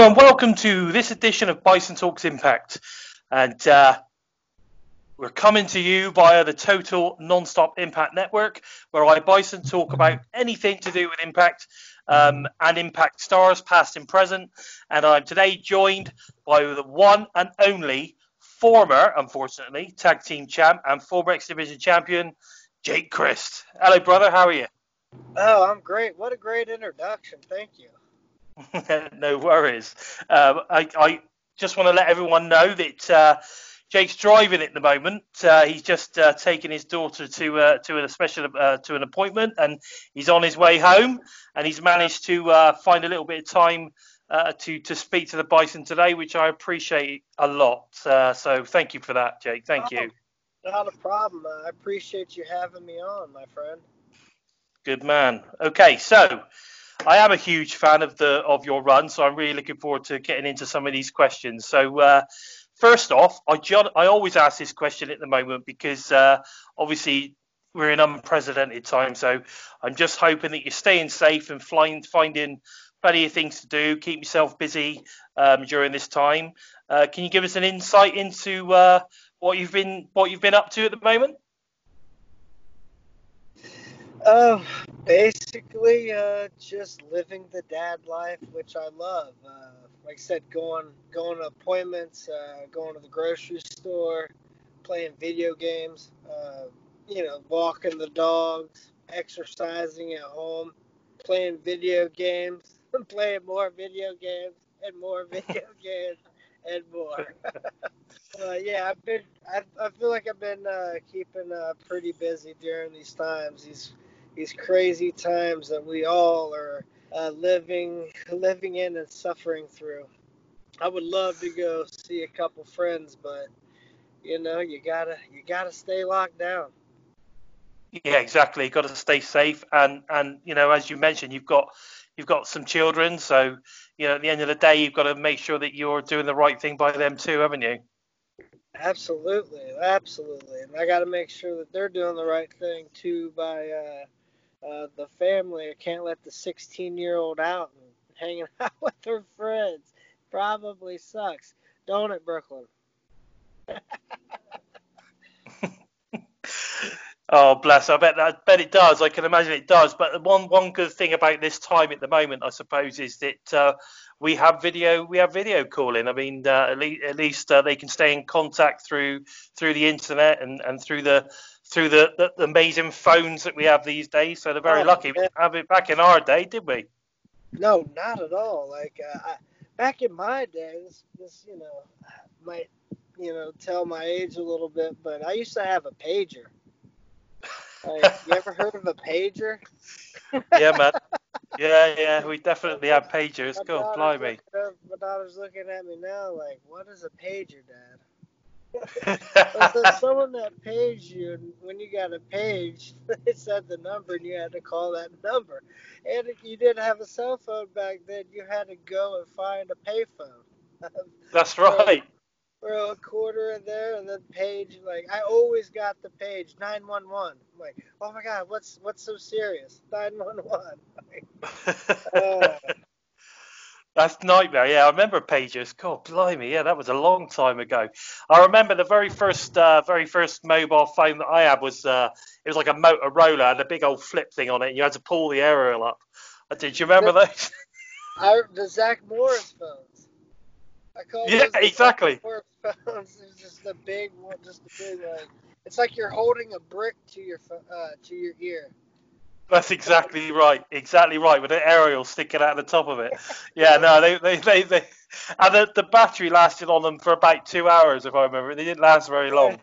And welcome to this edition of Bison Talks Impact. And uh, we're coming to you via the Total Non-Stop Impact Network, where I, Bison, talk about anything to do with Impact um, and Impact stars, past and present. And I'm today joined by the one and only former, unfortunately, tag team champ and former X Division champion, Jake Crist. Hello, brother. How are you? Oh, I'm great. What a great introduction. Thank you. no worries. Um, I, I, just want to let everyone know that uh, Jake's driving at the moment. Uh, he's just uh, taken his daughter to uh, to a special uh, to an appointment, and he's on his way home. And he's managed to uh, find a little bit of time to to speak to the Bison today, which I appreciate a lot. so thank you for that, Jake. Thank oh, you. Not a problem. I appreciate you having me on, my friend. Good man. Okay, so I am a huge fan of the of your run, so I'm really looking forward to getting into some of these questions. So uh, first off, I I always ask this question at the moment because uh, obviously we're in unprecedented times. So I'm just hoping that you're staying safe and flying, finding plenty of things to do, keep yourself busy um, during this time. Uh, can you give us an insight into uh, what you've been what you've been up to at the moment? Uh, basically, uh, just living the dad life, which I love. Uh, like I said, going going to appointments, uh, going to the grocery store, playing video games, uh, you know, walking the dogs, exercising at home, playing video games, playing more video games and more video games and more. uh, yeah, I've been. I, I feel like I've been uh, keeping uh, pretty busy during these times. These these crazy times that we all are uh, living living in and suffering through. I would love to go see a couple friends, but you know, you gotta you gotta stay locked down. Yeah, exactly. You've got to stay safe, and and you know, as you mentioned, you've got you've got some children, so you know, at the end of the day, you've got to make sure that you're doing the right thing by them too, haven't you? Absolutely, absolutely, and I got to make sure that they're doing the right thing too by uh, uh, the family. Can't let the 16 year old out and hanging out with her friends. Probably sucks, don't it, Brooklyn? oh, bless! I bet I bet it does. I can imagine it does. But one one good thing about this time at the moment, I suppose, is that uh, we have video we have video calling. I mean, uh, at, le- at least uh, they can stay in contact through through the internet and, and through the through the, the, the, amazing phones that we have these days. So they're very oh, lucky. We didn't have it back in our day, did we? No, not at all. Like uh, I, back in my day, this, this you know might you know tell my age a little bit, but I used to have a pager. Like, you ever heard of a pager? yeah, man. Yeah, yeah, we definitely have pagers. Go, blimey. My daughter's looking at me now, like, what is a pager, Dad? But there's someone that pays you, and when you got a page, they said the number, and you had to call that number. And if you didn't have a cell phone back then, you had to go and find a payphone. That's right. For a quarter in there, and then page like I always got the page nine one one. I'm Like, oh my god, what's what's so serious? Nine one one. Uh, that's nightmare. Yeah, I remember pages. God, blimey, yeah, that was a long time ago. I remember the very first, uh, very first mobile phone that I had was uh, it was like a Motorola and a big old flip thing on it. and You had to pull the aerial up. Uh, did you remember the, those? I, the Zach Morris phones. I call yeah, exactly. Morris phones. It's just a big one, just a big like. It's like you're holding a brick to your uh, to your ear. That's exactly right. Exactly right. With an aerial sticking out the top of it. Yeah, no, they, they, they, they and the, the battery lasted on them for about two hours, if I remember. They didn't last very long.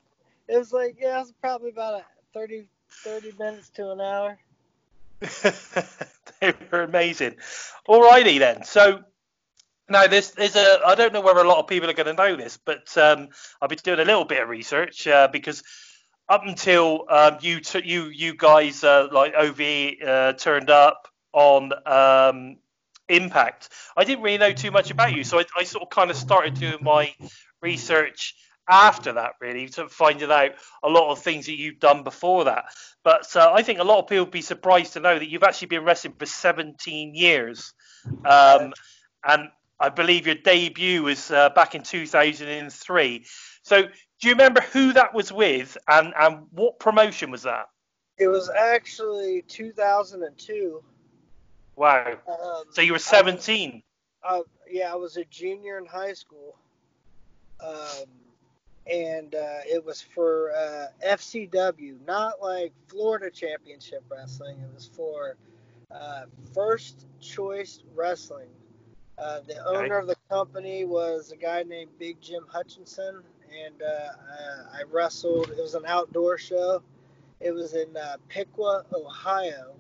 It was like, yeah, it was probably about 30, 30 minutes to an hour. they were amazing. Alrighty then. So now this is a. I don't know whether a lot of people are going to know this, but um, I've been doing a little bit of research uh, because up until um, you t- you you guys uh, like OV uh, turned up on um, Impact, I didn't really know too much about you, so I, I, sort of kind of started doing my research after that, really, to finding out a lot of things that you've done before that. But uh, I think a lot of people would be surprised to know that you've actually been wrestling for 17 years, um, and I believe your debut was uh, back in 2003. So, do you remember who that was with, and and what promotion was that? It was actually 2002. Wow. Um, So you were 17. uh, yeah, I was a junior in high school, um, and uh, it was for uh, FCW, not like Florida Championship Wrestling. It was for uh, First Choice Wrestling. Uh, the owner of the company was a guy named Big Jim Hutchinson, and uh, I, I wrestled. It was an outdoor show. It was in uh, Piqua, Ohio,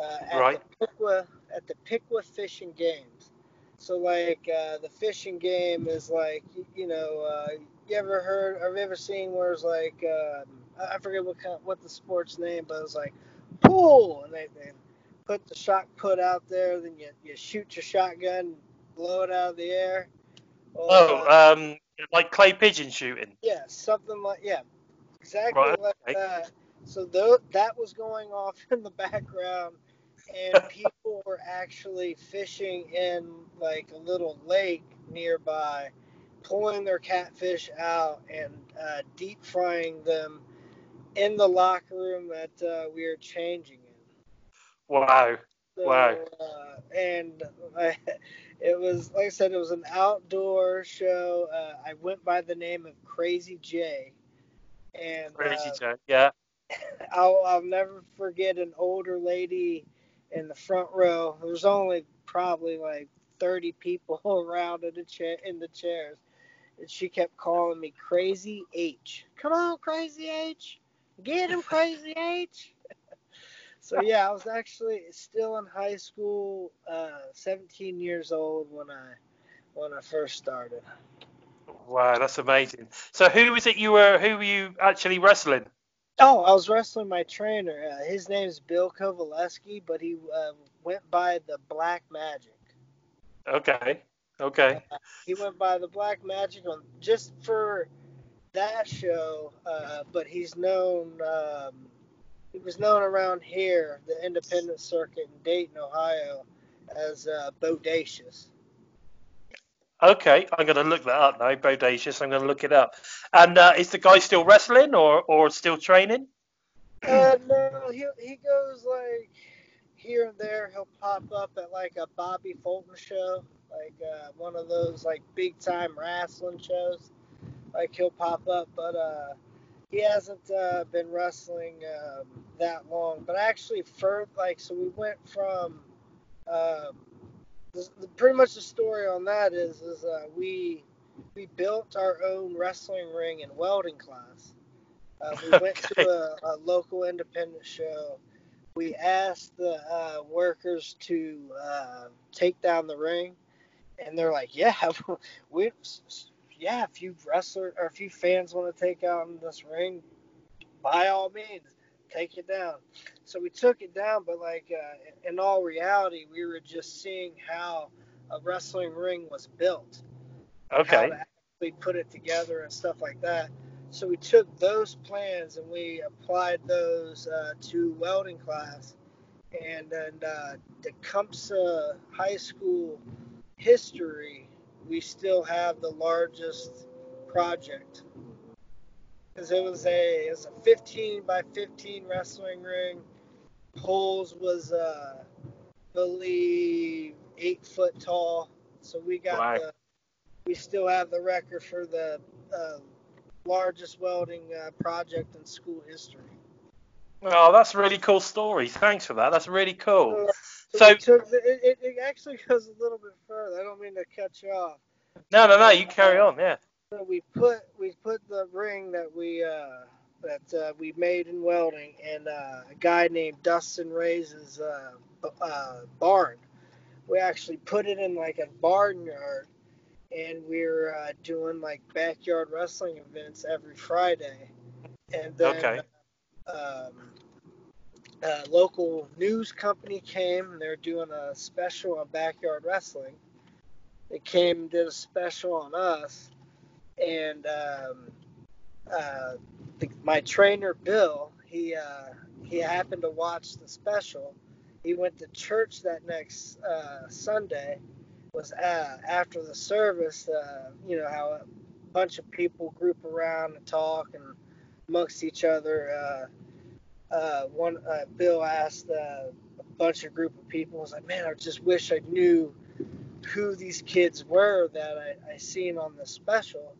uh, at Right. the Piqua at the Piqua Fishing Games. So like uh, the fishing game is like you, you know uh, you ever heard or have you ever seen where it's like um, I forget what kind what the sports name but it was like pool and they, they put the shot put out there then you, you shoot your shotgun blow it out of the air. Oh, um, like clay pigeon shooting. yeah, something like yeah, exactly Right, like okay. that. So tho- that was going off in the background, and people were actually fishing in like a little lake nearby, pulling their catfish out and uh, deep frying them in the locker room that uh, we were changing in. Wow. So, Wow. Uh, and I, it was like I said, it was an outdoor show. Uh, I went by the name of Crazy J, and Crazy uh, Joe. Yeah. I'll, I'll never forget an older lady in the front row. There was only probably like 30 people around in the chair in the chairs, and she kept calling me Crazy H. Come on, Crazy H, get him, Crazy H. So yeah, I was actually still in high school, uh, 17 years old when I when I first started. Wow, that's amazing. So who was it you were? Who were you actually wrestling? Oh, I was wrestling my trainer. Uh, his is Bill Kovaleski, but he uh, went by the Black Magic. Okay. Okay. He went by the Black Magic on just for that show, uh, but he's known. Um, he was known around here, the independent circuit in Dayton, Ohio, as uh, Bodacious. Okay. I'm gonna look that up now. Bodacious. I'm gonna look it up. And uh, is the guy still wrestling or or still training? Uh, no, he he goes like here and there. He'll pop up at like a Bobby Fulton show, like uh, one of those like big time wrestling shows. Like he'll pop up, but uh, he hasn't uh, been wrestling um, that long. But actually, for like, so we went from um, the, the, pretty much the story on that is is uh, we we built our own wrestling ring and welding class. Uh, we went Okay. to a, a local independent show. We asked the uh, workers to uh, take down the ring, and they're like, "Yeah, we, yeah, if you wrestler or if you fans want to take out in this ring, by all means, take it down." So we took it down, but like uh, in all reality, we were just seeing how a wrestling ring was built how Okay. actually put it together and stuff like that. So we took those plans and we applied those uh, to welding class, and then uh, the Tecumseh High School history, we still have the largest project because it was a it was a 15 by 15 wrestling ring. Poles was uh, believe eight foot tall. So we got Wow. the we still have the record for the uh, largest welding uh, project in school history. Oh, that's a really cool story. Thanks for that. That's really cool. So, we took it, it, it actually goes a little bit further. I don't mean to cut you off. No, no, no. You carry on. Yeah. So we put we put the ring that we uh, that uh, we made in welding in uh, a guy named Dustin Ray's uh, uh, barn. We actually put it in like a barnyard, and we're uh, doing like backyard wrestling events every Friday. And then Okay. um, a local news company came and they're doing a special on backyard wrestling. They came and did a special on us, and um, uh, the, my trainer Bill, he uh, he happened to watch the special. He went to church that next uh, Sunday, was uh, after the service, uh, you know how a bunch of people group around and talk and amongst each other. Uh, uh, one uh, Bill asked a bunch of group of people, was like, "Man, I just wish I knew who these kids were that I, I seen on the special."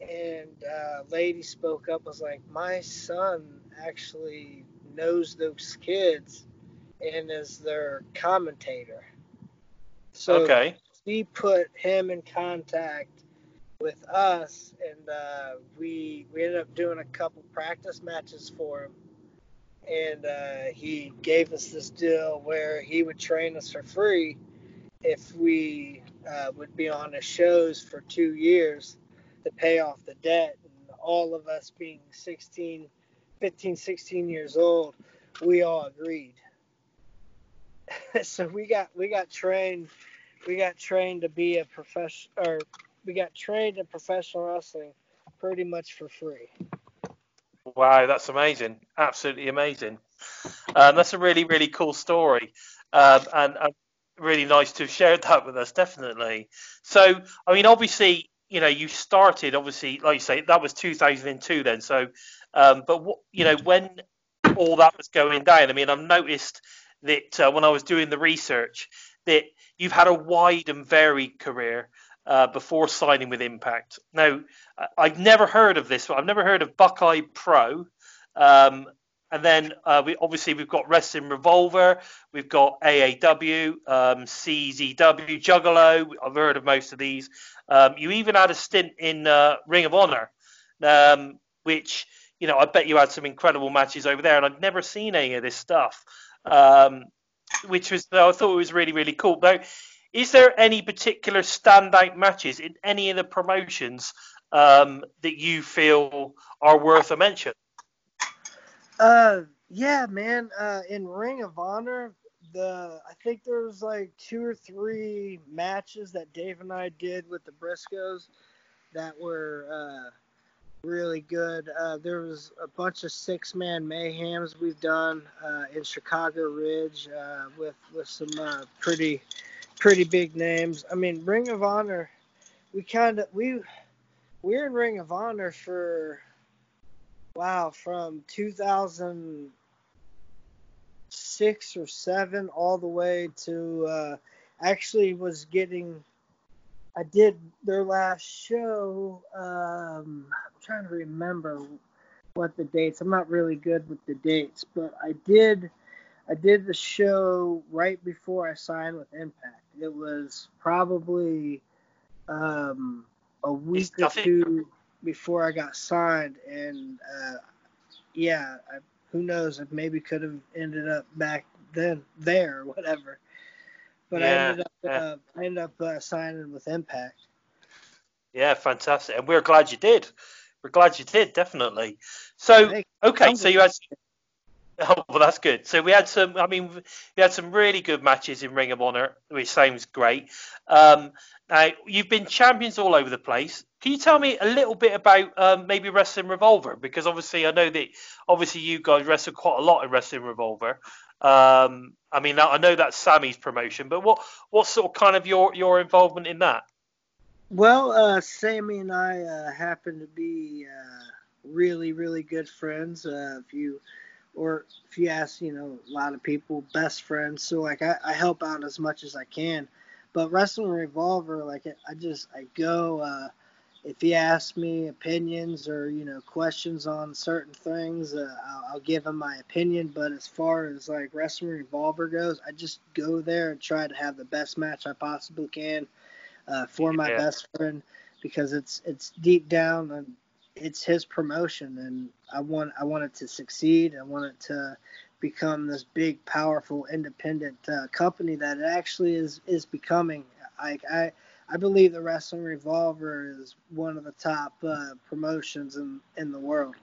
And uh, lady spoke up, was like, "My son actually knows those kids and is their commentator." So okay. he put him in contact with us, and uh, we we ended up doing a couple practice matches for him. And uh, he gave us this deal where he would train us for free if we uh, would be on his shows for two years to pay off the debt. And all of us being 16, 15, 16 years old, we all agreed. so we got we got trained we got trained to be a professional or we got trained in professional wrestling pretty much for free. Wow, that's amazing! Absolutely amazing. Um, that's a really, really cool story, um, and, really nice to have shared that with us. Definitely. So, I mean, obviously, you know, you started obviously, like you say, that was 2002 then. So, um, but what, you know, when all that was going down, I mean, I've noticed that uh, when I was doing the research that you've had a wide and varied career uh, before signing with Impact. Now, I've never heard of this. but I've never heard of Buckeye Pro. Um, and then uh, we obviously we've got Wrestling Revolver, we've got AAW, um, CZW, Juggalo. I've heard of most of these. Um, you even had a stint in uh, Ring of Honor, um, which you know I bet you had some incredible matches over there, and I've never seen any of this stuff, um, which was I thought it was really really cool. Now, is there any particular standout matches in any of the promotions um, that you feel are worth a mention? Uh, yeah, man. Uh, in Ring of Honor, the I think there was like two or three matches that Dave and I did with the Briscoes that were uh, really good. Uh, there was a bunch of six man mayhems we've done uh, in Chicago Ridge uh, with with some uh, pretty pretty big names. I mean, Ring of Honor, we kind of we we're in Ring of Honor for wow from 2006 or seven all the way to uh, actually was getting. I did their last show. Um, I'm trying to remember what the dates. I'm not really good with the dates, but I did. I did the show right before I signed with Impact. It was probably um, a week or two before I got signed, and uh, yeah, I, who knows? I maybe could have ended up back then there or whatever. But yeah, I ended up yeah. uh, I ended up uh, signing with Impact. Yeah, fantastic, and we're glad you did. We're glad you did, definitely. So, okay, so you had Oh, well, that's good. So we had some. I mean, we had some really good matches in Ring of Honor, which sounds great. Um, now you've been champions all over the place. Can you tell me a little bit about um, maybe Wrestling Revolver? Because obviously, I know that obviously you guys wrestled quite a lot in Wrestling Revolver. Um, I mean, I know that's Sammy's promotion, but what what sort of kind of your your involvement in that? Well, uh, Sammy and I uh, happen to be uh, really really good friends. Uh, if you or if you ask, you know, a lot of people, best friends. So like I, I help out as much as I can. But wrestling revolver, like I just I go. Uh, if he asks me opinions or you know questions on certain things, uh, I'll, I'll, give him my opinion. But as far as like wrestling revolver goes, I just go there and try to have the best match I possibly can uh, for my yeah. best friend because it's it's deep down and it's his promotion, and I want I want it to succeed. I want it to become this big, powerful, independent uh, company that it actually is is becoming. I, I I believe the Wrestling Revolver is one of the top uh, promotions in in the world.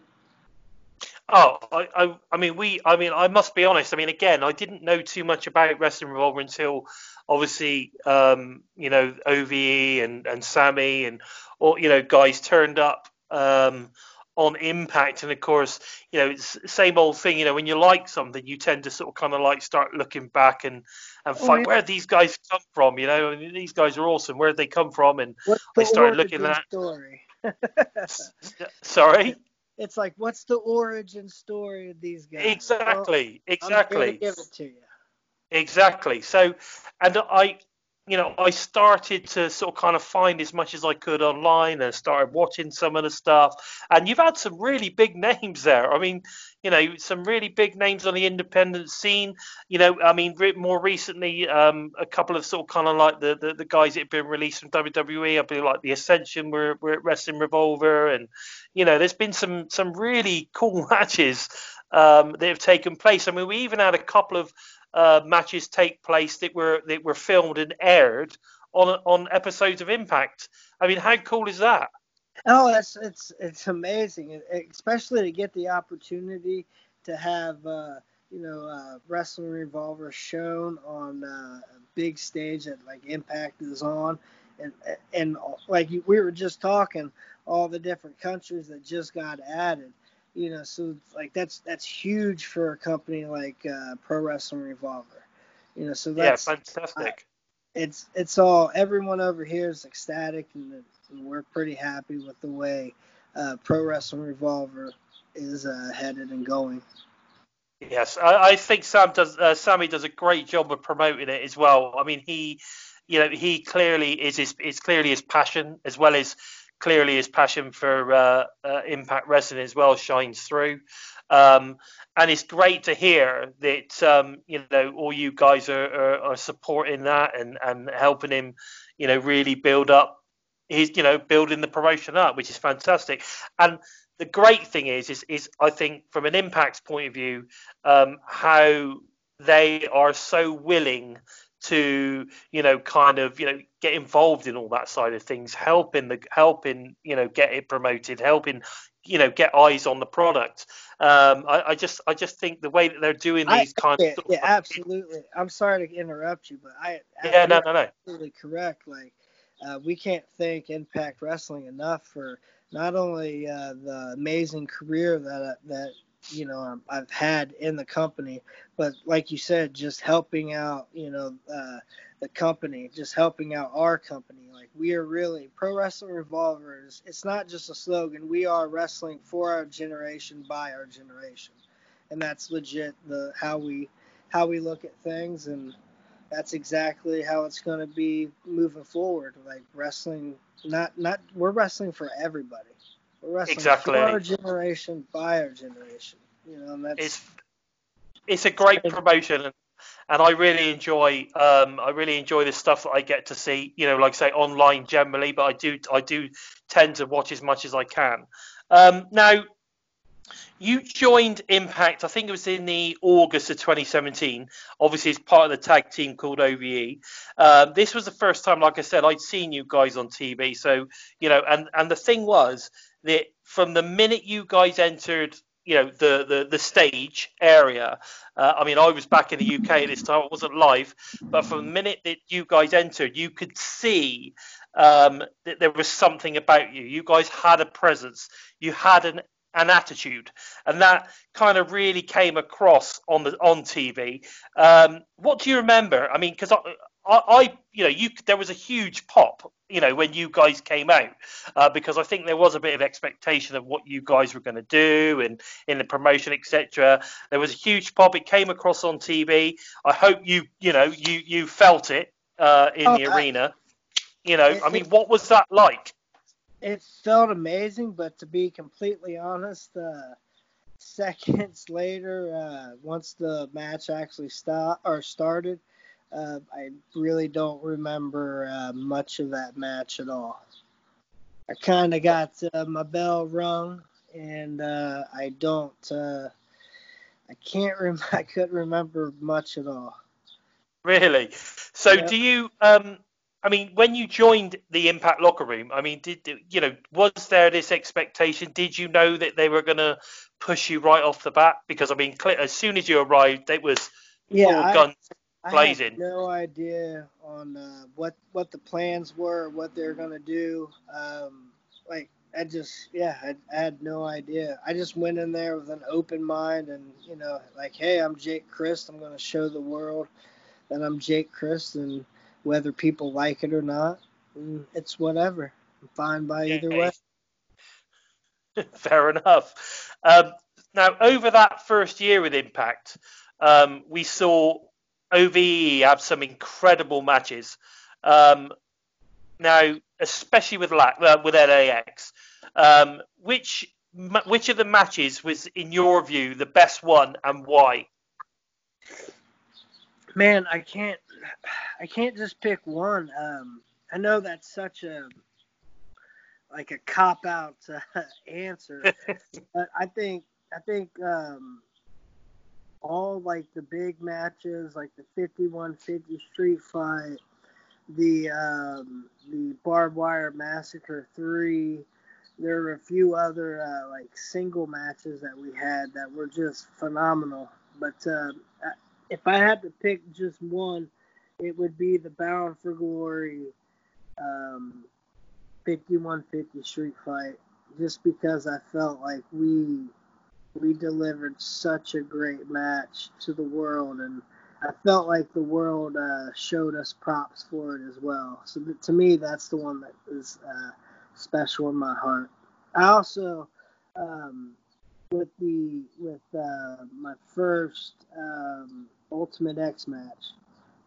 Oh, I, I, I mean, we, I mean, I must be honest. I mean, again, I didn't know too much about Wrestling Revolver until, obviously, um, you know, OVE and and Sammy and, or you know, guys turned up um, on Impact, and of course, you know, it's the same old thing. You know, when you like something, you tend to sort of kind of like start looking back and and Oh, find yeah. where these guys come from. You know, and these guys are awesome. Where did they come from? And What's I started looking at- story? sorry, it's like, what's the origin story of these guys? exactly, Well, exactly. give it to you. Exactly. So, and I, you know, I started to sort of kind of find as much as I could online and started watching some of the stuff. And you've had some really big names there. I mean, you know, some really big names on the independent scene. You know, I mean, re- more recently, um, a couple of sort of kind of like the, the, the guys that have been released from WWE. I believe like the Ascension were, were at Wrestling Revolver, and you know, there's been some some really cool matches um, that have taken place. I mean, we even had a couple of uh, matches take place that were that were filmed and aired on on episodes of Impact. I mean, how cool is that? Oh, it's it's it's amazing, e- especially to get the opportunity to have uh, you know uh, Wrestling Revolver shown on uh, a big stage that like Impact is on, and and like we were just talking, all the different countries that just got added. You know, so like that's that's huge for a company like uh, Pro Wrestling Revolver. You know, so that's Yeah, fantastic. it's it's all everyone over here is ecstatic and, and we're pretty happy with the way uh, Pro Wrestling Revolver is uh, headed and going. Yes, I, I think Sam does. Uh, Sammy does a great job of promoting it as well. I mean, he, you know, he clearly is his. It's clearly his passion as well as clearly his passion for uh, uh, Impact Wrestling as well shines through. Um, and it's great to hear that um, you know all you guys are, are, are supporting that and, and helping him, you know, really build up his, you know, building the promotion up, which is fantastic. And the great thing is, is, is I think from an Impact's point of view, um, how they are so willing to you know kind of you know get involved in all that side of things helping the helping you know get it promoted helping you know get eyes on the product um i, I just i just think the way that they're doing I- these kind Yeah, of yeah, absolutely. I'm sorry to interrupt you, but I yeah no no no absolutely correct. Like uh, we can't thank Impact Wrestling enough for not only uh, the amazing career that that you know um, I've had in the company, but like you said, just helping out you know uh, the company, just helping out our company. Like we are really Pro Wrestling Revolvers. It's not just a slogan. We are wrestling for our generation by our generation, and that's legit the how we how we look at things and that's exactly how it's going to be moving forward. Like wrestling, not not we're wrestling for everybody. Wrestling Exactly. for our generation, by our generation. You know, and that's it's it's a great promotion and, I really enjoy um I really enjoy the stuff that I get to see you know like I say online generally but I do I do tend to watch as much as I can um now you joined Impact I think it was in the August of 2017 obviously as part of the tag team called OVE um, this was the first time like I said I'd seen you guys on TV so you know and and the thing was that from the minute you guys entered you know the the, the stage area uh, i mean i was back in the uk at this time i wasn't live but from the minute that you guys entered you could see um, that there was something about you. You guys had a presence. You had an an attitude. And that kind of really came across on the on tv um, what do you remember? I mean because I, I, you know you there was a huge pop you know when you guys came out uh, because I think there was a bit of expectation of what you guys were going to do and in the promotion, etc. There was a huge pop. It came across on TV. I hope you, you know, you you felt it uh, in Oh, the I- arena. You know, It- I mean, what was that like? it felt amazing. But to be completely honest, uh, seconds later, uh, once the match actually start or started, uh, I really don't remember uh, much of that match at all. I kind of got uh, my bell rung, and uh, I don't. Uh, I can't rem- I couldn't remember much at all. Really? So, Yeah. do you? Um, I mean, when you joined the Impact locker room, I mean, did you know? Was there this expectation? Did you know that they were going to push you right off the bat? Because I mean, as soon as you arrived, it was Yeah, full I, guns blazing. no idea on uh, what what the plans were, what they're gonna do. Um, like I just, yeah, I, I, had no idea. I just went in there with an open mind and, you know, like, hey, I'm Jake Crist. I'm going to show the world that I'm Jake Crist, and whether people like it or not, mm, it's whatever. I'm fine by either way. Fair enough. Um, now, over that first year with Impact, um, we saw OVE have some incredible matches. Um, now, especially with uh, with LAX, um, which which of the matches was, in your view, the best one, and why? Man, I can't I can't just pick one. Um, I know that's such a like a cop out uh, answer, but I think I think um, all like the big matches, like the 5150 street fight, the um, the barbed wire massacre three. There were a few other uh, like single matches that we had that were just phenomenal. But uh, if I had to pick just one, it would be the Bound for Glory um, 5150 street fight, just because I felt like we we delivered such a great match to the world, and I felt like the world uh, showed us props for it as well. So th- to me, that's the one that is uh, special in my heart. I also, um, with the with uh, my first um, Ultimate X match,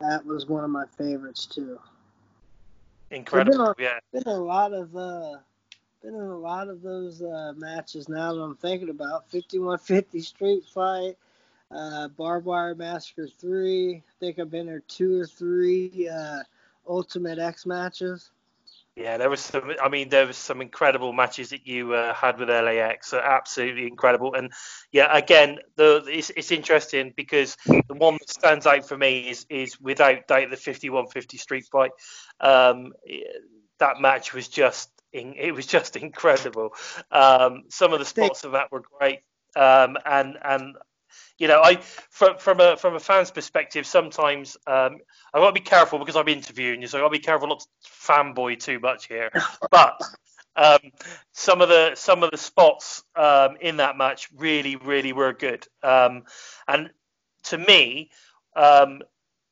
that was one of my favorites too. Incredible, been a, yeah. Been a lot of uh, been in a lot of those uh, matches now that I'm thinking about. 5150 Street Fight, uh, Barbed Wire Massacre 3. I think I've been there two or three uh, Ultimate X matches. Yeah, there was some. I mean, there was some incredible matches that you uh, had with LAX. absolutely incredible. And yeah, again, the it's, it's interesting because the one that stands out for me is is without doubt the 5150 Street Fight. Um, that match was just it was just incredible. Um, some of the spots of that were great, um, and and you know, I from from a from a fan's perspective, sometimes um, I've got to be careful because I'm interviewing you, so I've got to be careful not to fanboy too much here. But um, some of the some of the spots um, in that match really really were good, um, and to me, um,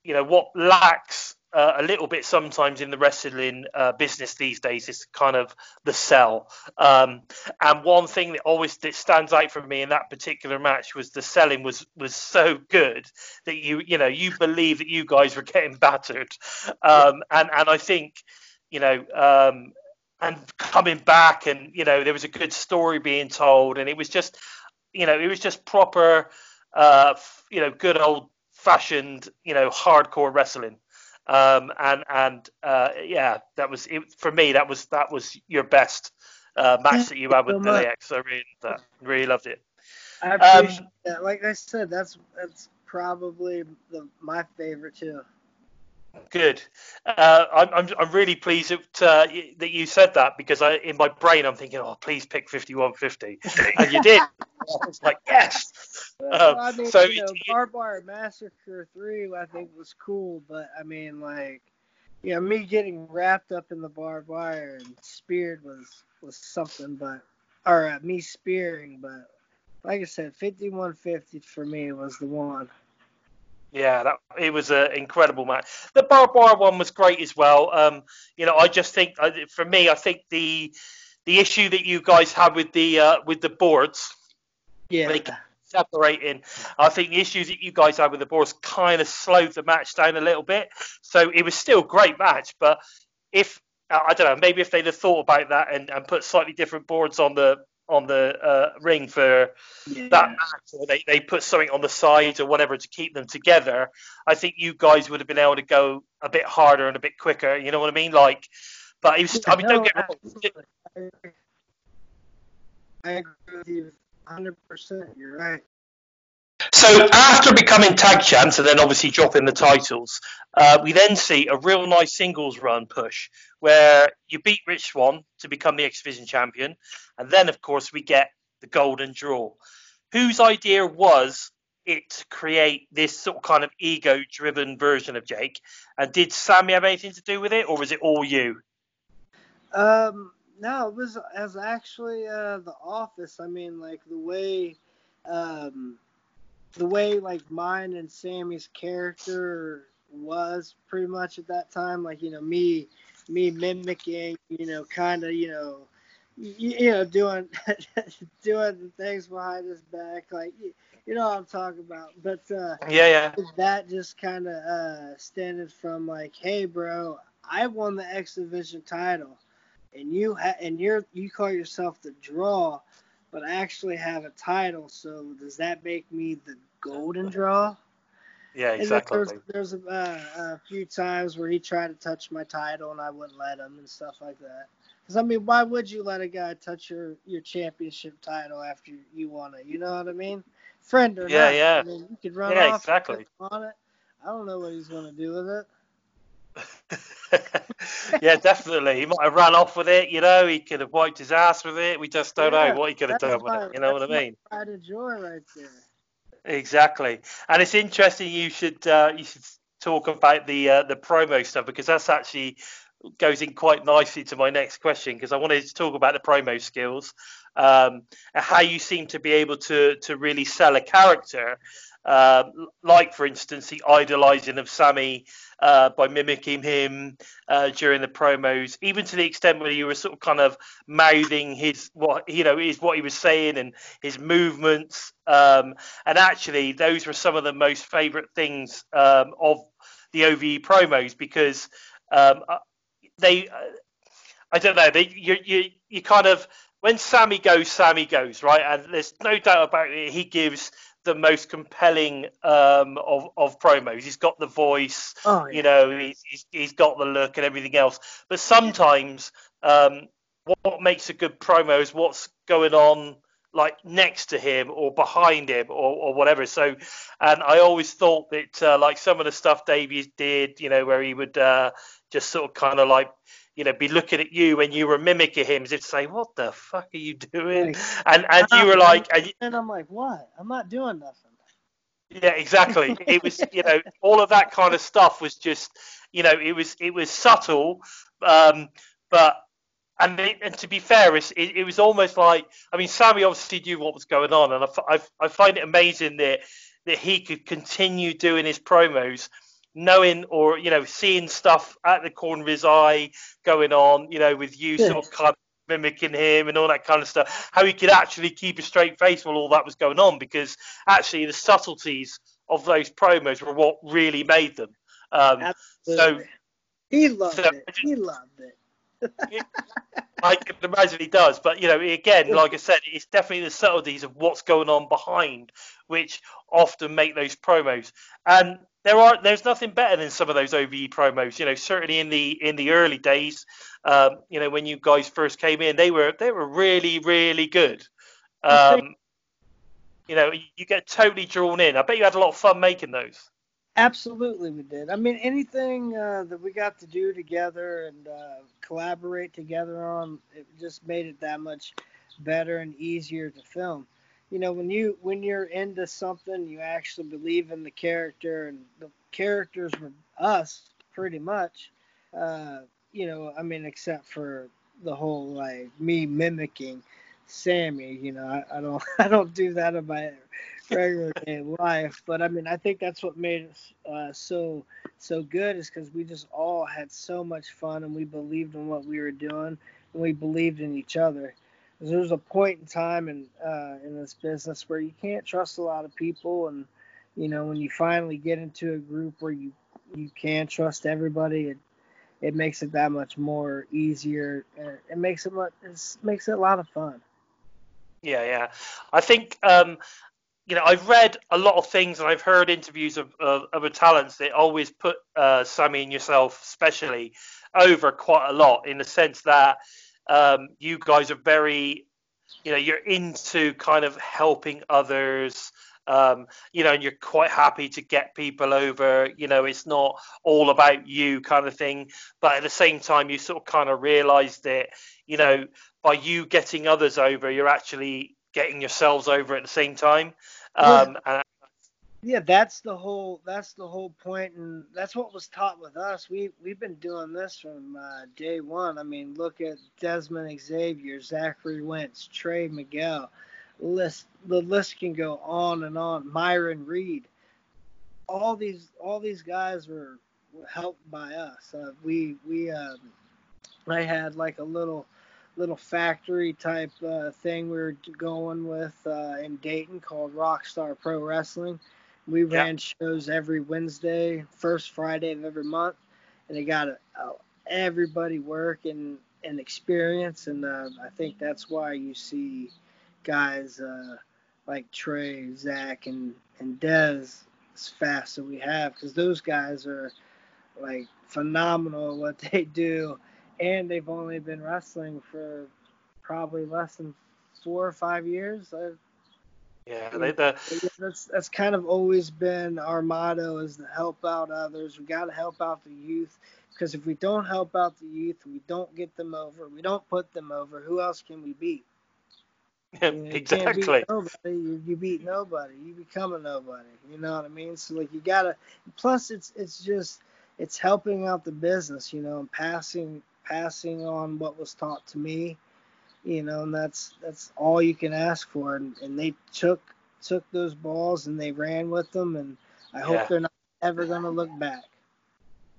you know, what lacks uh, a little bit sometimes in the wrestling uh, business these days is kind of the sell. Um, and one thing that always that stands out for me in that particular match was the selling was was so good that you you know you believe that you guys were getting battered. Um, and and I think you know. Um, and coming back, and you know, there was a good story being told, and it was just, you know, it was just proper, uh, you know, good old fashioned, you know, hardcore wrestling. Um, and and uh, yeah, that was it, for me. That was that was your best uh, match that you had with LAX. I really that. Really loved it. I appreciate um, that. Like I said, that's that's probably the, my favorite too. Good. Uh, I'm, I'm, I'm really pleased that, uh, that you said that because I, in my brain I'm thinking, oh, please pick 5150, and you did. I was like, yes. Well, I mean, so you know, Barbed Wire Massacre three, I think was cool, but I mean, like, you know, me getting wrapped up in the barbed wire and speared was was something, but or uh, me spearing, but like I said, 5150 for me was the one. Yeah, that it was an incredible match. The barbed wire one was great as well. Um, you know, I just think for me, I think the the issue that you guys had with the uh, with the boards, yeah, like separating. I think the issues that you guys had with the boards kind of slowed the match down a little bit. So it was still a great match, but if I don't know, maybe if they'd have thought about that and, and put slightly different boards on the on the uh, ring for yeah. that match, or they, they put something on the side or whatever to keep them together, I think you guys would have been able to go a bit harder and a bit quicker. You know what I mean? Like, but it was, I mean, don't get wrong. I agree with you 100%. You're right. So after becoming tag champs and then obviously dropping the titles, uh, we then see a real nice singles run push where you beat Rich Swann to become the X Division champion, and then of course we get the Golden Draw. Whose idea was it to create this sort of kind of ego-driven version of Jake? And did Sammy have anything to do with it, or was it all you? Um, no, it was as actually uh, The Office. I mean, like the way, um, the way like mine and Sammy's character was pretty much at that time. Like you know me, me mimicking, you know, kind of you know, you, you know doing doing things behind his back, like you know what I'm talking about. But uh, yeah, yeah, that just kind of uh, stemmed from like, hey, bro, I won the X Division title, and you ha- and you're you call yourself the Draw, but I actually have a title. So does that make me the Golden Draw? Yeah, exactly. And there's, there's a, uh, a few times where he tried to touch my title and I wouldn't let him and stuff like that. Because I mean, why would you let a guy touch your your championship title after you won it? You know what I mean? Friend or yeah, not. yeah. I mean, you could run yeah, off exactly. on it. I don't know what he's gonna do with it. yeah, definitely. He might have run off with it. You know, he could have wiped his ass with it. We just don't Yeah, know what he could have done with it. You know what I mean? Pride of joy right there. Exactly. And it's interesting. You should uh, you should talk about the uh, the promo stuff because that's actually goes in quite nicely to my next question because I wanted to talk about the promo skills um, and how you seem to be able to to really sell a character. Um, like, for instance, the idolizing of Sammy uh, by mimicking him uh, during the promos, even to the extent where you were sort of kind of mouthing his what you know is what he was saying and his movements. Um, and actually, those were some of the most favourite things um, of the OVE promos because um, uh, they, uh, I don't know, they you you you kind of when Sammy goes, Sammy goes right, and there's no doubt about it. He gives the most compelling um, of of promos. He's got the voice, Oh yeah. you know, he's, he's, got the look and everything else. But sometimes, um, what, what makes a good promo is what's going on like next to him or behind him or, or whatever. So, and I always thought that uh, like some of the stuff Davies did, you know, where he would uh, just sort of kind of like, you know, be looking at you when you were mimicking him, as if to say, "What the fuck are you doing?" And and you were like, and, and I'm like, what? I'm not doing nothing. Yeah, exactly. It was, you know, all of that kind of stuff was just, you know, it was it was subtle, um, but and it, and to be fair, it's, it, it was almost like, I mean, Sammy obviously knew what was going on, and I find it amazing that that he could continue doing his promos, knowing or you know seeing stuff at the corner of his eye going on, you know, with you Yeah. sort of kind of mimicking him and all that kind of stuff. How he could actually keep a straight face while all that was going on, because actually the subtleties of those promos were what really made them. Um, so Absolutely. he loved so- it. He loved it. I can imagine he does, but you know, again, like I said, it's definitely the subtleties of what's going on behind, which often make those promos. And there are, there's nothing better than some of those OVE promos. You know, certainly in the in the early days, um, you know, when you guys first came in, they were they were really really good. Um, you know, you get totally drawn in. I bet you had a lot of fun making those. Absolutely, we did. I mean, anything uh, that we got to do together and uh, collaborate together on, it just made it that much better and easier to film. You know, when you when you're into something, you actually believe in the character, and the characters were us pretty much. Uh, you know, I mean, except for the whole like me mimicking Sammy. You know, I, I don't I don't do that in my regular day life. But I mean, I think that's what made us uh, so so good is because we just all had so much fun and we believed in what we were doing and we believed in each other. 'Cause There's a point in time in uh, in this business where you can't trust a lot of people, and you know when you finally get into a group where you you can trust everybody, it it makes it that much more easier. It makes it much, makes it a lot of fun. Yeah, yeah. I think um, you know I've read a lot of things and I've heard interviews of of other talents that always put uh, Sammy and yourself, especially, over quite a lot in the sense that um, you guys are very, you know, you're into kind of helping others. Um, you know, and you're quite happy to get people over. You know, it's not all about you kind of thing. But at the same time, you sort of kind of realize that, you know, by you getting others over, you're actually getting yourselves over at the same time. Um, and yeah, that's the whole that's the whole point, and that's what was taught with us. We we've been doing this from uh, day one. I mean, look at Dezmond Xavier, Zachary Wentz, Trey Miguel. List the list can go on and on. Myron Reed. All these all these guys were helped by us. Uh, we we um, I had like a little little factory type uh, thing we were going with uh, in Dayton called Rockstar Pro Wrestling we yep. ran shows every Wednesday, first Friday of every month, and it got uh, everybody work and, and experience. And uh, I think that's why you see guys uh, like Trey, Zach, and and Dez as fast as we have, because those guys are like phenomenal at what they do, and they've only been wrestling for probably less than four or five years. I've, yeah, they, the, that's that's kind of always been our motto is to help out others. We got to help out the youth because if we don't help out the youth, we don't get them over. We don't put them over. Who else can we beat? Yeah, you exactly. Beat nobody. You, you beat nobody. You become a nobody. You know what I mean? So like you gotta. Plus, it's it's just it's helping out the business. You know, and passing passing on what was taught to me you know, and that's that's all you can ask for. And, and they took took those balls and they ran with them, and I hope yeah. they're not ever going to look back.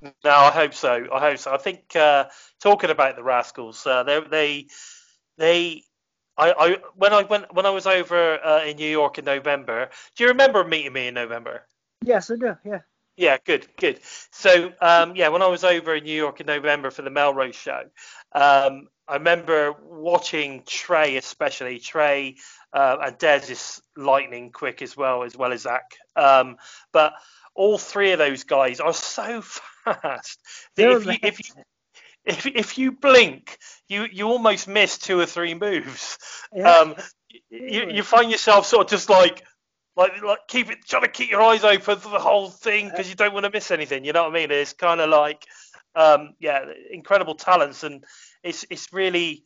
No, I hope so. I hope so. I think uh, talking about the Rascalz, uh, they they they. I, I when I went when I was over uh, in New York in November. Do you remember meeting me in November? Yes, I do. Yeah. Yeah, good, good. So, um, yeah, when I was over in New York in November for the Melrose show, um, I remember watching Trey, especially Trey uh, and Dez is lightning quick as well, as well as Zach. Um, but all three of those guys are so fast. If you, if you, if, if you blink, you, you almost miss two or three moves. Yeah. Um, you, you find yourself sort of just like like like keep it trying to keep your eyes open for the whole thing because you don't want to miss anything. You know what I mean? It's kind of like um, yeah, incredible talents and it's it's really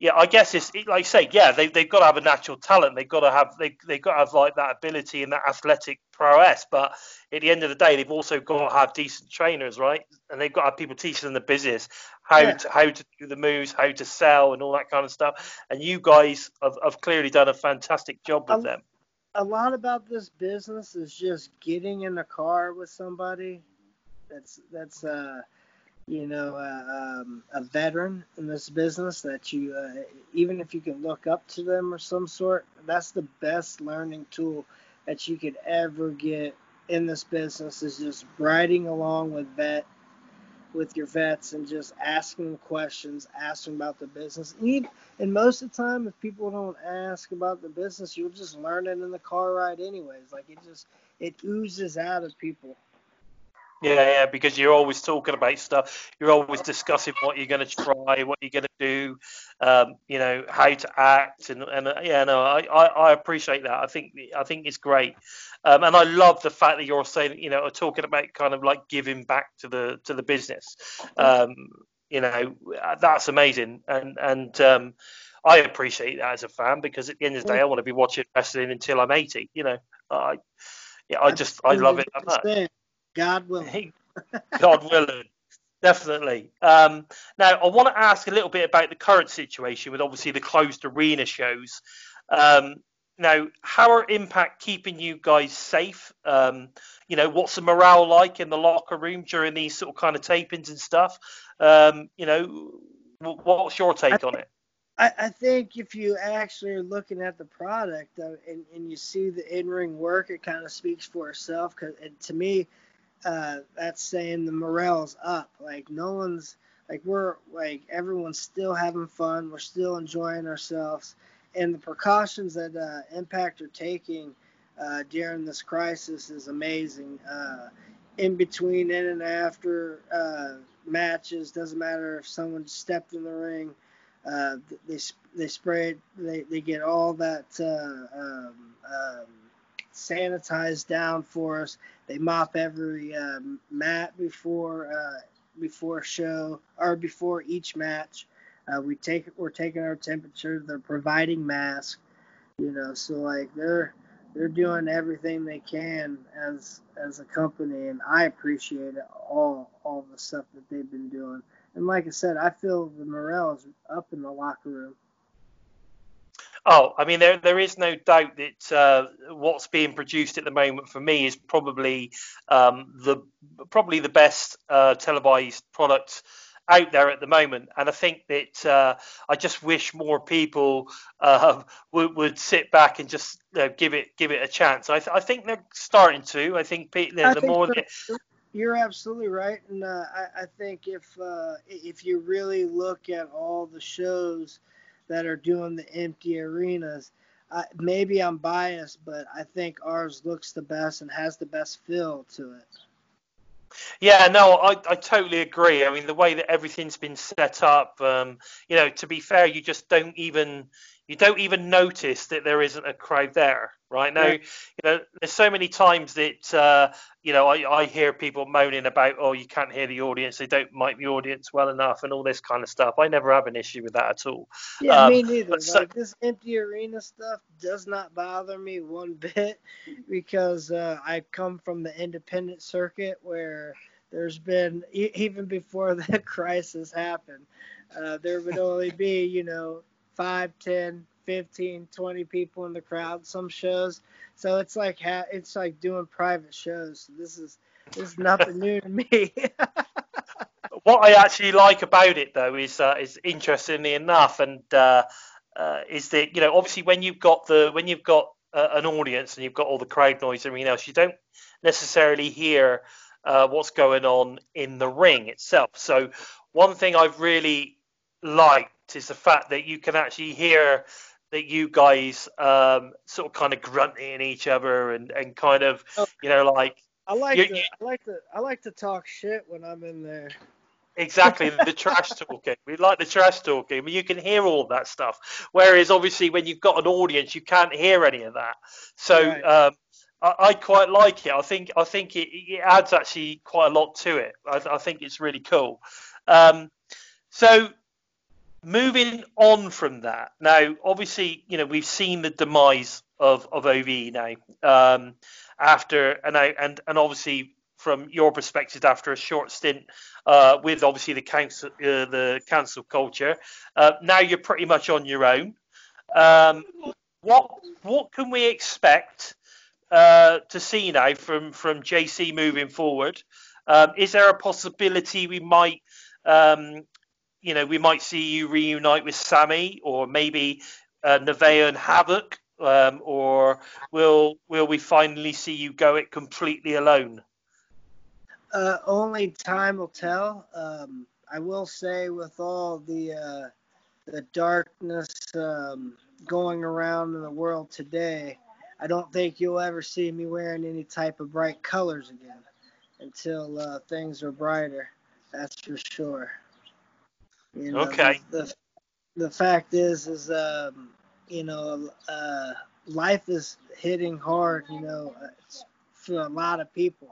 yeah, I guess it's like you say, yeah, they they've got to have a natural talent. They've got to have they they've got to have like that ability and that athletic prowess. But at the end of the day, they've also got to have decent trainers, right? And they've got to have people teaching them the business how yeah. to how to do the moves, how to sell, and all that kind of stuff. And you guys have, have clearly done a fantastic job with a, them. A lot about this business is just getting in the car with somebody. That's that's uh you know, uh, um, a veteran in this business that you, uh, even if you can look up to them or some sort, that's the best learning tool that you could ever get in this business is just riding along with vet, with your vets and just asking them questions, asking about the business. And, most of the time, if people don't ask about the business, you'll just learn it in the car ride anyways. Like it just, it oozes out of people. Yeah, yeah, because you're always talking about stuff. You're always discussing what you're going to try, what you're going to do, um, you know, how to act, and, and uh, yeah, no, I, I, I, appreciate that. I think I think it's great, um, and I love the fact that you're saying, you know, talking about kind of like giving back to the to the business. Um, you know, that's amazing, and and um, I appreciate that as a fan because at the end of the day, I want to be watching wrestling until I'm 80. You know, I yeah, I just I love it. God willing. God willing. Definitely. Um, now, I want to ask a little bit about the current situation with obviously the closed arena shows. Um, now, how are Impact keeping you guys safe? Um, you know, what's the morale like in the locker room during these sort of kind of tapings and stuff? Um, you know, what's your take on it? I, I, think if you actually are looking at the product uh, and, and you see the in-ring work, it kind of speaks for itself. Cause to me, uh, that's saying the morale's up. Like no one's like we're like everyone's still having fun. We're still enjoying ourselves, and the precautions that uh, Impact are taking uh, during this crisis is amazing. Uh, in between, in and after uh, matches, doesn't matter if someone stepped in the ring. Uh, they they spray they they get all that um, um, sanitized down for us. They mop every uh, mat before uh, before show or before each match. Uh, we take we're taking our temperature. They're providing masks. You know, so like they're they're doing everything they can as as a company, and I appreciate it, all all the stuff that they've been doing. And like I said, I feel the morale is up in the locker room. Oh, I mean, there there is no doubt that uh, what's being produced at the moment for me is probably um, the probably the best uh, televised product out there at the moment, and I think that uh, I just wish more people uh, would, would sit back and just give it give it a chance. I, th- I think they're starting to. I think people, the, the more so. you're absolutely right, and uh, I, I, think if uh, if you really look at all the shows that are doing the empty arenas. maybe I'm biased, but I think ours looks the best and has the best feel to it. Yeah, no, I, I totally agree. I mean, the way that everything's been set up, um, you know, to be fair, you just don't even you don't even notice that there isn't a crowd there right? Now you know there's so many times that uh, you know I, I hear people moaning about oh you can't hear the audience. They don't mic the audience well enough and all this kind of stuff. I never have an issue with that at all. Yeah um, me neither. like so, this empty arena stuff does not bother me one bit because uh, i come from the independent circuit where there's been even before the crisis happened uh, there would only be you know 5, 10, 15, 20 people in the crowd some shows. So it's like ha- it's like doing private shows. So This is this is nothing new to me. what I actually like about it though is uh, is interestingly enough, and uh, uh, is that you know obviously when you've got the when you've got uh, an audience and you've got all the crowd noise and everything else, you don't necessarily hear uh, what's going on in the ring itself. So one thing I've really liked is the fact that you can actually hear that you guys um, sort of kind of grunting each other and, and kind of oh, you know like I like to I like to I like to talk shit when I'm in there. Exactly, the trash talking. We like the trash talking, you can hear all that stuff. Whereas obviously when you've got an audience, you can't hear any of that. So right. um, I, I, quite like it. I think I think it, it, adds actually quite a lot to it. I, I think it's really cool. Um, so moving on from that, now obviously, you know, we've seen the demise of of OVE now. Um, after and I, and and obviously from your perspective, after a short stint uh, with obviously the council uh, the council culture, uh, now you're pretty much on your own. Um, what what can we expect uh, to see now from from JC moving forward? Um, is there a possibility we might um, you know, we might see you reunite with Sami or maybe uh, Nevaeh and Havok, um, or will will we finally see you go it completely alone? Uh, only time will tell. Um, I will say, with all the uh, the darkness um, going around in the world today, I don't think you'll ever see me wearing any type of bright colors again until uh, things are brighter. That's for sure. You know, okay. The, the, the fact is, is um, you know, uh, life is hitting hard. You know, for a lot of people.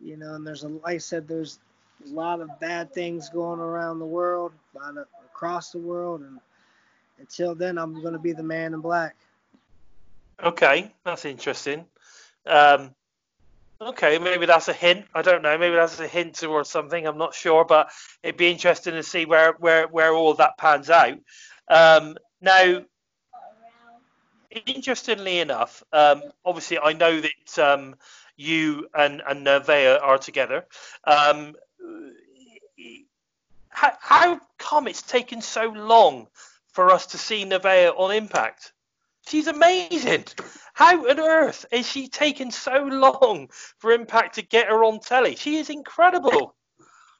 You know, and there's a, like I said, there's a lot of bad things going around the world, a lot of, across the world, and until then, I'm going to be the man in black. Okay, that's interesting. Um, Okay, maybe that's a hint. I don't know. Maybe that's a hint or something. I'm not sure, but it'd be interesting to see where where where all that pans out. Um, now, interestingly enough, um, obviously I know that um, you and and Nevaeh are together. Um, how, how come it's taken so long for us to see Nevaeh on Impact? She's amazing. How on earth is she taking so long for Impact to get her on telly? She is incredible.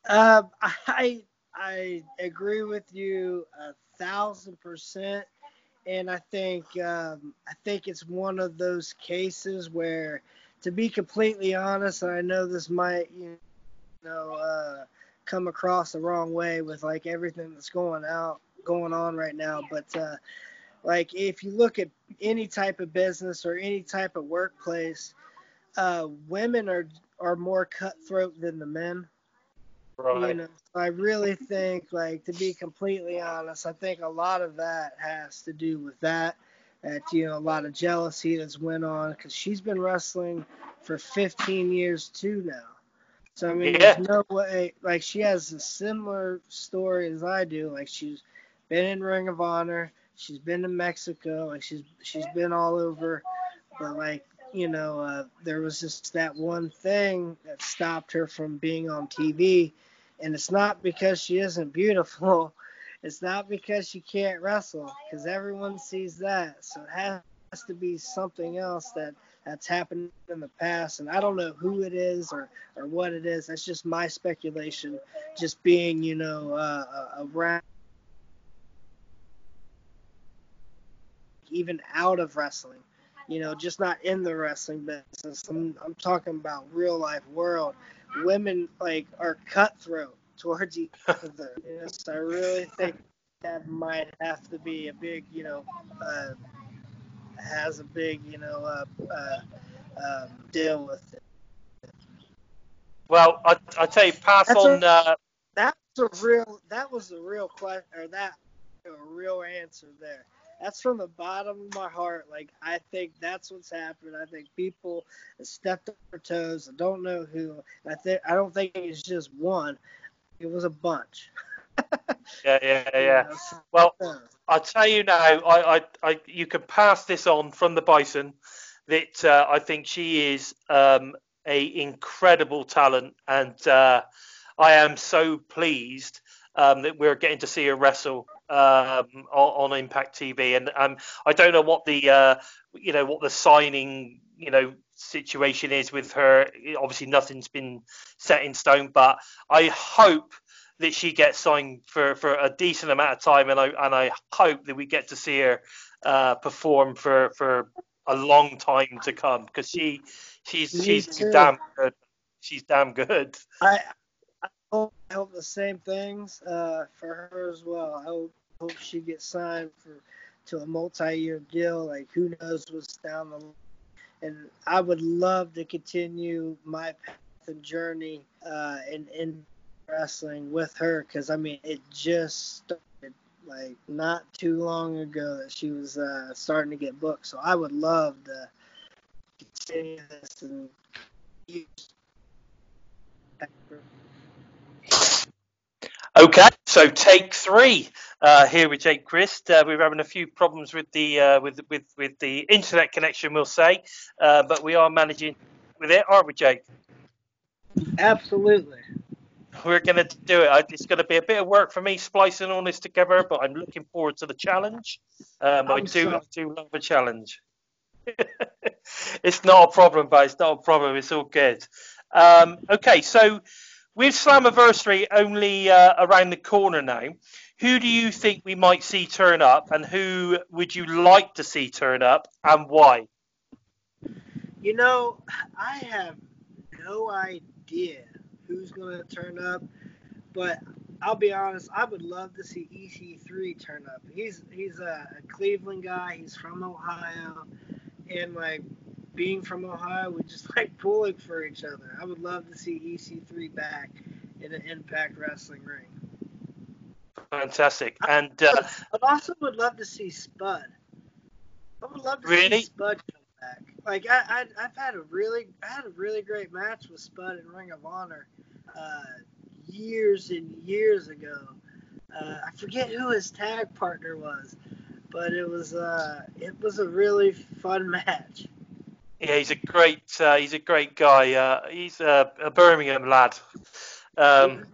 Um, I I agree with you a thousand percent, and I think um, I think it's one of those cases where, to be completely honest, and I know this might you know uh, come across the wrong way with like everything that's going out going on right now, but. Uh, like if you look at any type of business or any type of workplace, uh, women are are more cutthroat than the men. Right. You know, so I really think, like, to be completely honest, I think a lot of that has to do with that. that you know a lot of jealousy that's went on because she's been wrestling for 15 years too now. So I mean, Yeah. there's no way. Like she has a similar story as I do. Like she's been in Ring of Honor. She's been to Mexico. Like she's she's been all over. But like you know, uh, there was just that one thing that stopped her from being on TV, and it's not because she isn't beautiful. It's not because she can't wrestle, because everyone sees that. So it has to be something else that that's happened in the past, and I don't know who it is or or what it is. That's just my speculation. Just being, you know, uh, around, even out of wrestling. You know, just not in the wrestling business. I'm, I'm talking about real life world. Women like are cutthroat towards each other. You know, so I really think that might have to be a big, you know, uh, has a big, you know, uh, uh, um, deal with it. Well, I, I tell you, pass That's on. Uh, That's a real. That was a real question, or that a real answer there. That's from the bottom of my heart. Like I think that's what's happened. I think people stepped on their toes. I don't know who. I think I don't think it's just one. It was a bunch. yeah, yeah, You yeah. know, so- Well, I'll tell you now, I, I, I, you can pass this on from the Bison that uh, I think she is um, a incredible talent, and uh, I am so pleased um, that we're getting to see her wrestle um, on, on Impact TV. And um, I don't know what the, uh, you know, what the signing, you know, situation is with her. Obviously, nothing's been set in stone, but I hope that she gets signed for, for a decent amount of time, and I and I hope that we get to see her uh, perform for, for a long time to come because she she's Me she's too. damn good. She's damn good. I, I hope, I hope the same things uh, for her as well. I hope, hope she gets signed for to a multi-year deal. Like who knows what's down the line. And I would love to continue my path and journey uh, in in wrestling with her because I mean it just started like not too long ago that she was uh, starting to get booked. So I would love to continue this and use Okay, so take three uh, here with Jake Crist. Uh, we're having a few problems with the uh, with with with the internet connection, we'll say, uh, but we are managing with it, aren't we, Jake? Absolutely. We're going to do it. It's going to be a bit of work for me splicing all this together, but I'm looking forward to the challenge. Um, I do so- I do love a challenge. it's not a problem, but it's not a problem. It's all good. Um, okay, so with Slammiversary only uh, around the corner now, who do you think we might see turn up, and who would you like to see turn up, and why? You know, I have no idea who's going to turn up, but I'll be honest, I would love to see EC3 turn up. He's he's a, a Cleveland guy. He's from Ohio, and like being from Ohio, we just like pulling for each other. I would love to see EC3 back in an Impact Wrestling ring. Fantastic. And uh, I also would love to see Spud. I would love to Really? see Spud come back. Like I, I, I've had a really, I had a really great match with Spud in Ring of Honor, uh, years and years ago. Uh, I forget who his tag partner was, but it was, uh, it was a really fun match. Yeah, he's a great uh, he's a great guy. Uh, he's a, a Birmingham lad. Um.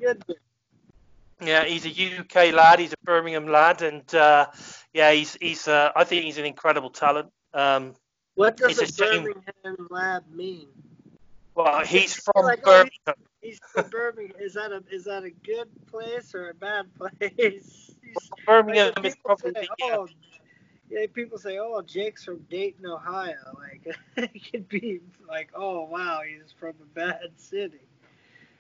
Yeah, he's a UK lad. He's a Birmingham lad, and uh, yeah, he's he's uh, I think he's an incredible talent. Um, What does a a shame. Birmingham lab mean? well, he's from Like, oh, Birmingham. He's from Birmingham. Is that a is that a good place or a bad place? He's- Birmingham Like, is probably say, oh, yeah, people say, oh, Jake's from Dayton, Ohio. Like, it could be like, oh, wow, he's from a bad city.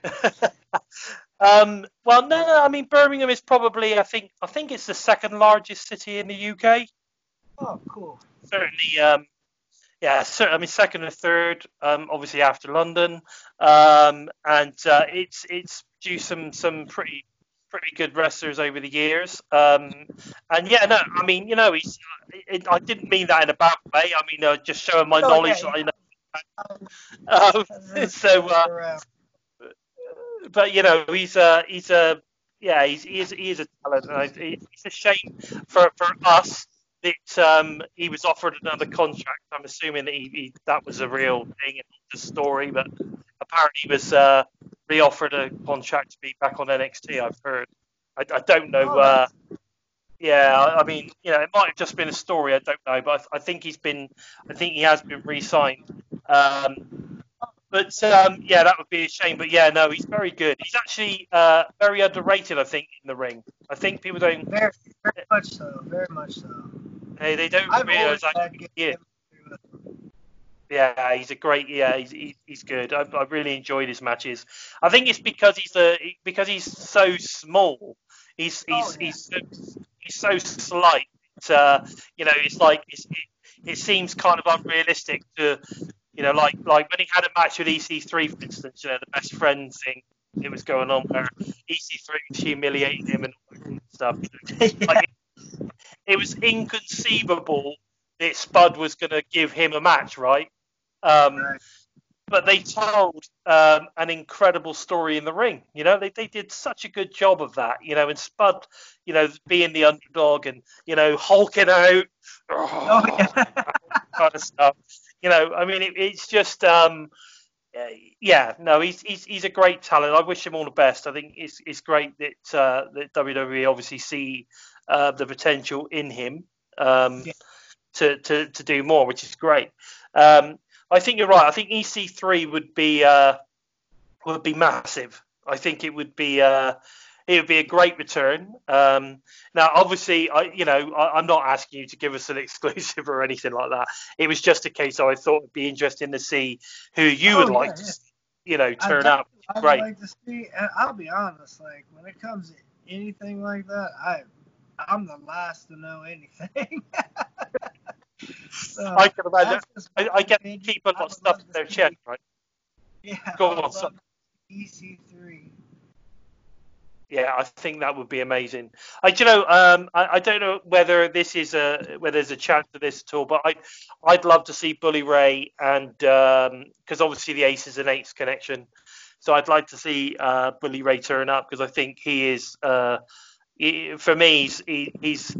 um, well, no, no. I mean, Birmingham is probably I think I think it's the second largest city in the UK. Oh, cool. certainly um yeah cer- i mean second or third um obviously after london um and uh, it's it's due some some pretty pretty good wrestlers over the years. Um, and yeah, no, I mean, you know, he's. It, I didn't mean that in a bad way. I mean, uh, just showing my Oh, knowledge. yeah, that I know. Um, so, uh, but you know, he's a he's a yeah, he's he is, he is a talent. And it's a shame for for us that um, he was offered another contract. I'm assuming that he, he that was a real thing in the story, but apparently he was uh, re-offered a contract to be back on NXT. I've heard. I, I don't know. Oh, Uh, yeah, I I mean, you know, it might have just been a story. I don't know, but I, I think he's been. I think he has been re-signed. Um, but um, yeah, that would be a shame. But yeah, no, he's very good. He's actually uh, very underrated, I think, in the ring. I think people don't Very, very much so. Very much so. they, they don't I've realize like yeah. chemistry with him. Yeah, he's a great. Yeah, he's he's, he's good. I, I really enjoyed his matches. I think it's because he's a because he's so small. He's he's Oh, yeah. he's so, he's so slight. Uh, you know, it's like it's, it, it seems kind of unrealistic to, you know, like like when he had a match with EC3, for instance. You know, the best friend thing it was going on where EC3 was humiliating him and all that kind of stuff. Like, it was inconceivable that Spud was going to give him a match, right? Um, Right. but they told um, an incredible story in the ring. You know, they, they did such a good job of that. You know, and Spud, you know, being the underdog and you know hulking out, Oh, yeah. kind of stuff. You know, I mean, it, it's just, um, yeah, no, he's, he's he's a great talent. I wish him all the best. I think it's it's great that uh, that WWE obviously see uh, the potential in him um, Yeah. to, to to do more, which is great. Um, I think you're right. I think EC3 would be uh, would be massive. I think it would be uh, it would be a great return. Um, now, obviously, I you know I, I'm not asking you to give us an exclusive or anything like that. It was just a case I thought it'd be interesting to see who you Oh, would yeah, like yeah. to you know turn up. I'd Great. like to see. and I'll be honest. Like when it comes to anything like that, I I'm the last to know anything. So, I can imagine. I, I get keep a lot of stuff in their chest, right? Yeah. Go on, son. love to see EC3. Yeah, I think that would be amazing. I, you know, um, I, I don't know whether this is a whether there's a chance of this at all, but I, I'd love to see Bully Ray and because obviously the Aces and Eights connection, so I'd like to see uh, Bully Ray turn up because I think he is, uh, he, for me, he's, he, he's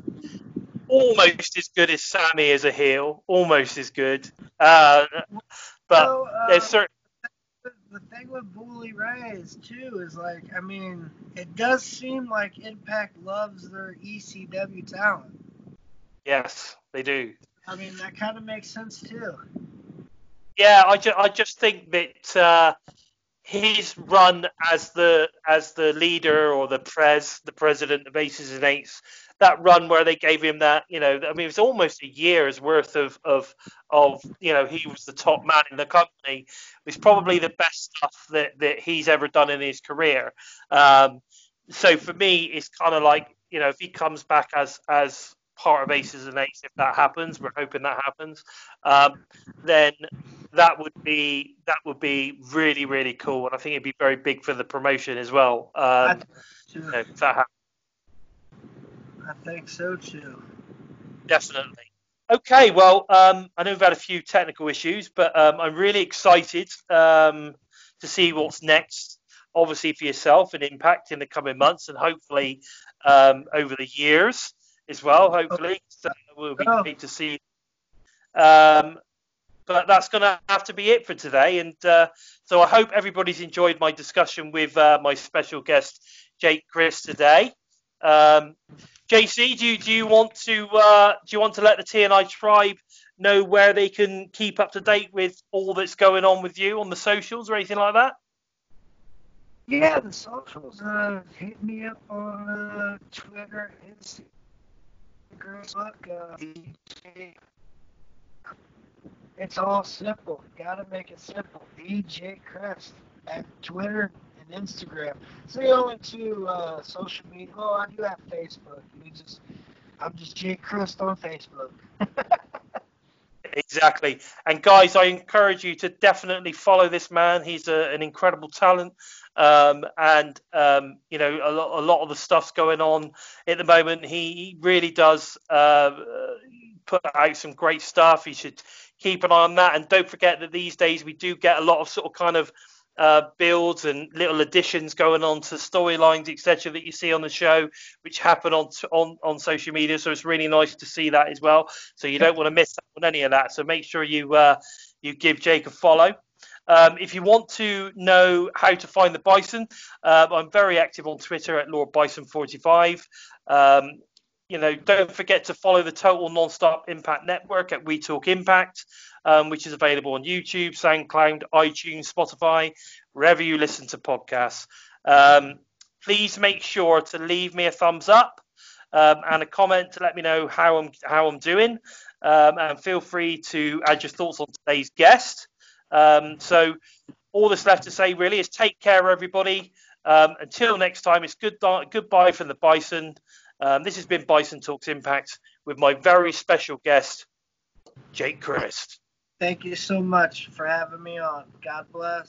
almost as good as Sami as a heel, almost as good. Uh, but So, uh, there's certain the thing with Bully Ray is too is like I mean it does seem like Impact loves their ECW talent. yes, they do. I mean that kind of makes sense too. Yeah, I, ju- I just think that uh, his run as the as the leader or the pres the president of Aces and Eights, that run where they gave him that, you know, I mean, it was almost a year's worth of of of you know he was the top man in the company. It's probably the best stuff that that he's ever done in his career. Um, so for me, it's kind of like you know if he comes back as as part of Aces and Eights, if that happens, we're hoping that happens. Um, then that would be that would be really really cool, and I think it'd be very big for the promotion as well. Um, you know, if that happens, I think so too. definitely. Okay, well, um, I know we've had a few technical issues, but um, I'm really excited um, to see what's next. Obviously, for yourself and Impact in the coming months, and hopefully um, over the years as well. Hopefully, so we'll be Oh. great to see. Um, but that's going to have to be it for today. And uh, so I hope everybody's enjoyed my discussion with uh, my special guest, Jake Crist, today. Um, JC, do you, do you want to uh, do you want to let the TNI tribe know where they can keep up to date with all that's going on with you on the socials or anything like that? Yeah, the socials. Uh, hit me up on uh, Twitter, Instagram. Uh, It's all simple. Gotta make it simple. DJ Crist at Twitter and Instagram. It's the only two uh, social media. Oh, I do have Facebook. You just, I'm just Jay Crist on Facebook. Exactly. And guys, I encourage you to definitely follow this man. He's a, an incredible talent. Um, and um, you know a lot, a lot of the stuff's going on at the moment. He, he really does uh, put out some great stuff. You should keep an eye on that, and don't forget that these days we do get a lot of sort of kind of uh, builds and little additions going on to storylines, etc., that you see on the show, which happen on, on on social media. So it's really nice to see that as well. So you don't want to miss on any of that. So make sure you uh, you give Jake a follow. Um, if you want to know how to find the Bison, uh, I'm very active on Twitter at Lord Bison45. Um, you know, don't forget to follow the Total Nonstop Impact Network at We Talk Impact, um, which is available on YouTube, SoundCloud, iTunes, Spotify, wherever you listen to podcasts. Um, please make sure to leave me a thumbs up um, and a comment to let me know how I'm how I'm doing, um, and feel free to add your thoughts on today's guest. Um, so, all that's left to say really is take care, everybody. Um, until next time, it's good goodbye from the Bison. Um, this has been Bison Talks Impact with my very special guest, Jake Crist. Thank you so much for having me on. God bless.